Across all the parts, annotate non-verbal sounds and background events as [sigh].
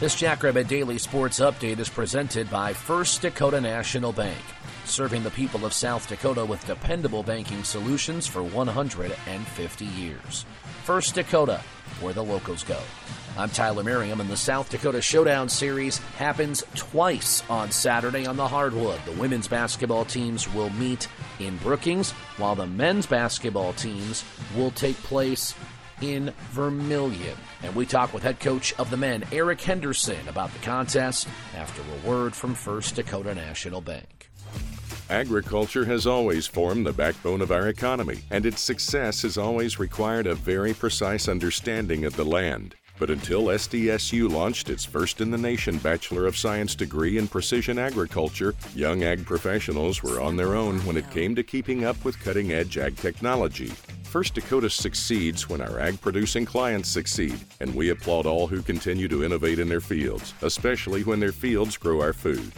This Jackrabbit Daily Sports Update is presented by First Dakota National Bank, serving the people of South Dakota with dependable banking solutions for 150 years. First Dakota, where the locals go. I'm Tyler Merriam, and the South Dakota Showdown Series happens twice on Saturday on the hardwood. The women's basketball teams will meet in Brookings, while the men's basketball teams will take place in Vermillion. And we talk with head coach of the men, Eric Henderson, about the contest after a word from First Dakota National Bank. Agriculture has always formed the backbone of our economy, and its success has always required a very precise understanding of the land. But until SDSU launched its first in the nation Bachelor of Science degree in precision agriculture, young ag professionals were on their own when it came to keeping up with cutting edge ag technology. First Dakota succeeds when our ag producing clients succeed, and we applaud all who continue to innovate in their fields, especially when their fields grow our food.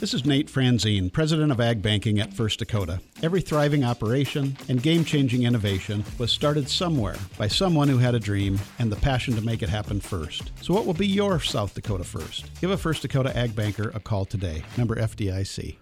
This is Nate Franzine, President of Ag Banking at First Dakota. Every thriving operation and game changing innovation was started somewhere by someone who had a dream and the passion to make it happen first. So, what will be your South Dakota first? Give a First Dakota Ag Banker a call today. Number FDIC.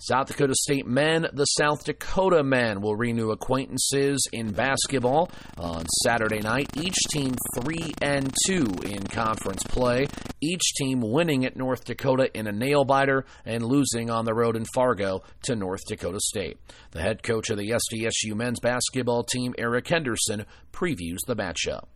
South Dakota State men, the South Dakota men will renew acquaintances in basketball on Saturday night. Each team 3 and 2 in conference play. Each team winning at North Dakota in a nail biter and losing on the road in Fargo to North Dakota State. The head coach of the SDSU men's basketball team, Eric Henderson, previews the matchup.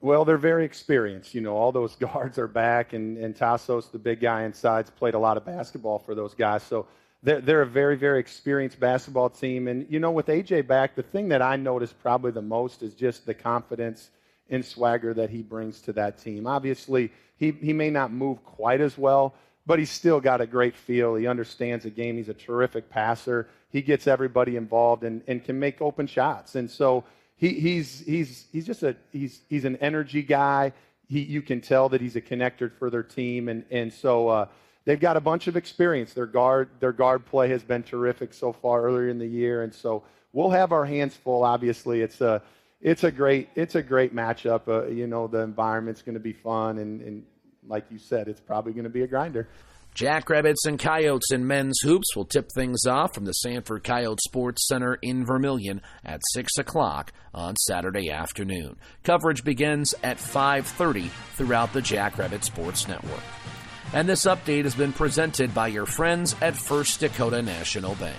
Well, they're very experienced. You know, all those [laughs] guards are back, and, and Tasos, the big guy inside, has played a lot of basketball for those guys. So they're, they're a very, very experienced basketball team. And, you know, with AJ back, the thing that I notice probably the most is just the confidence and swagger that he brings to that team. Obviously, he, he may not move quite as well, but he's still got a great feel. He understands the game. He's a terrific passer. He gets everybody involved and, and can make open shots. And so he, he's, he's, he's just a, he's, he's an energy guy. He, you can tell that he's a connector for their team. And, and so, uh, they've got a bunch of experience. Their guard, their guard play has been terrific so far earlier in the year, and so we'll have our hands full. Obviously, it's a it's a great it's a great matchup. Uh, you know, the environment's going to be fun, and, and like you said, it's probably going to be a grinder. Jackrabbits and Coyotes in men's hoops will tip things off from the Sanford Coyote Sports Center in Vermillion at 6 o'clock on Saturday afternoon. Coverage begins at 5.30 throughout the Jackrabbit Sports Network. And this update has been presented by your friends at First Dakota National Bank.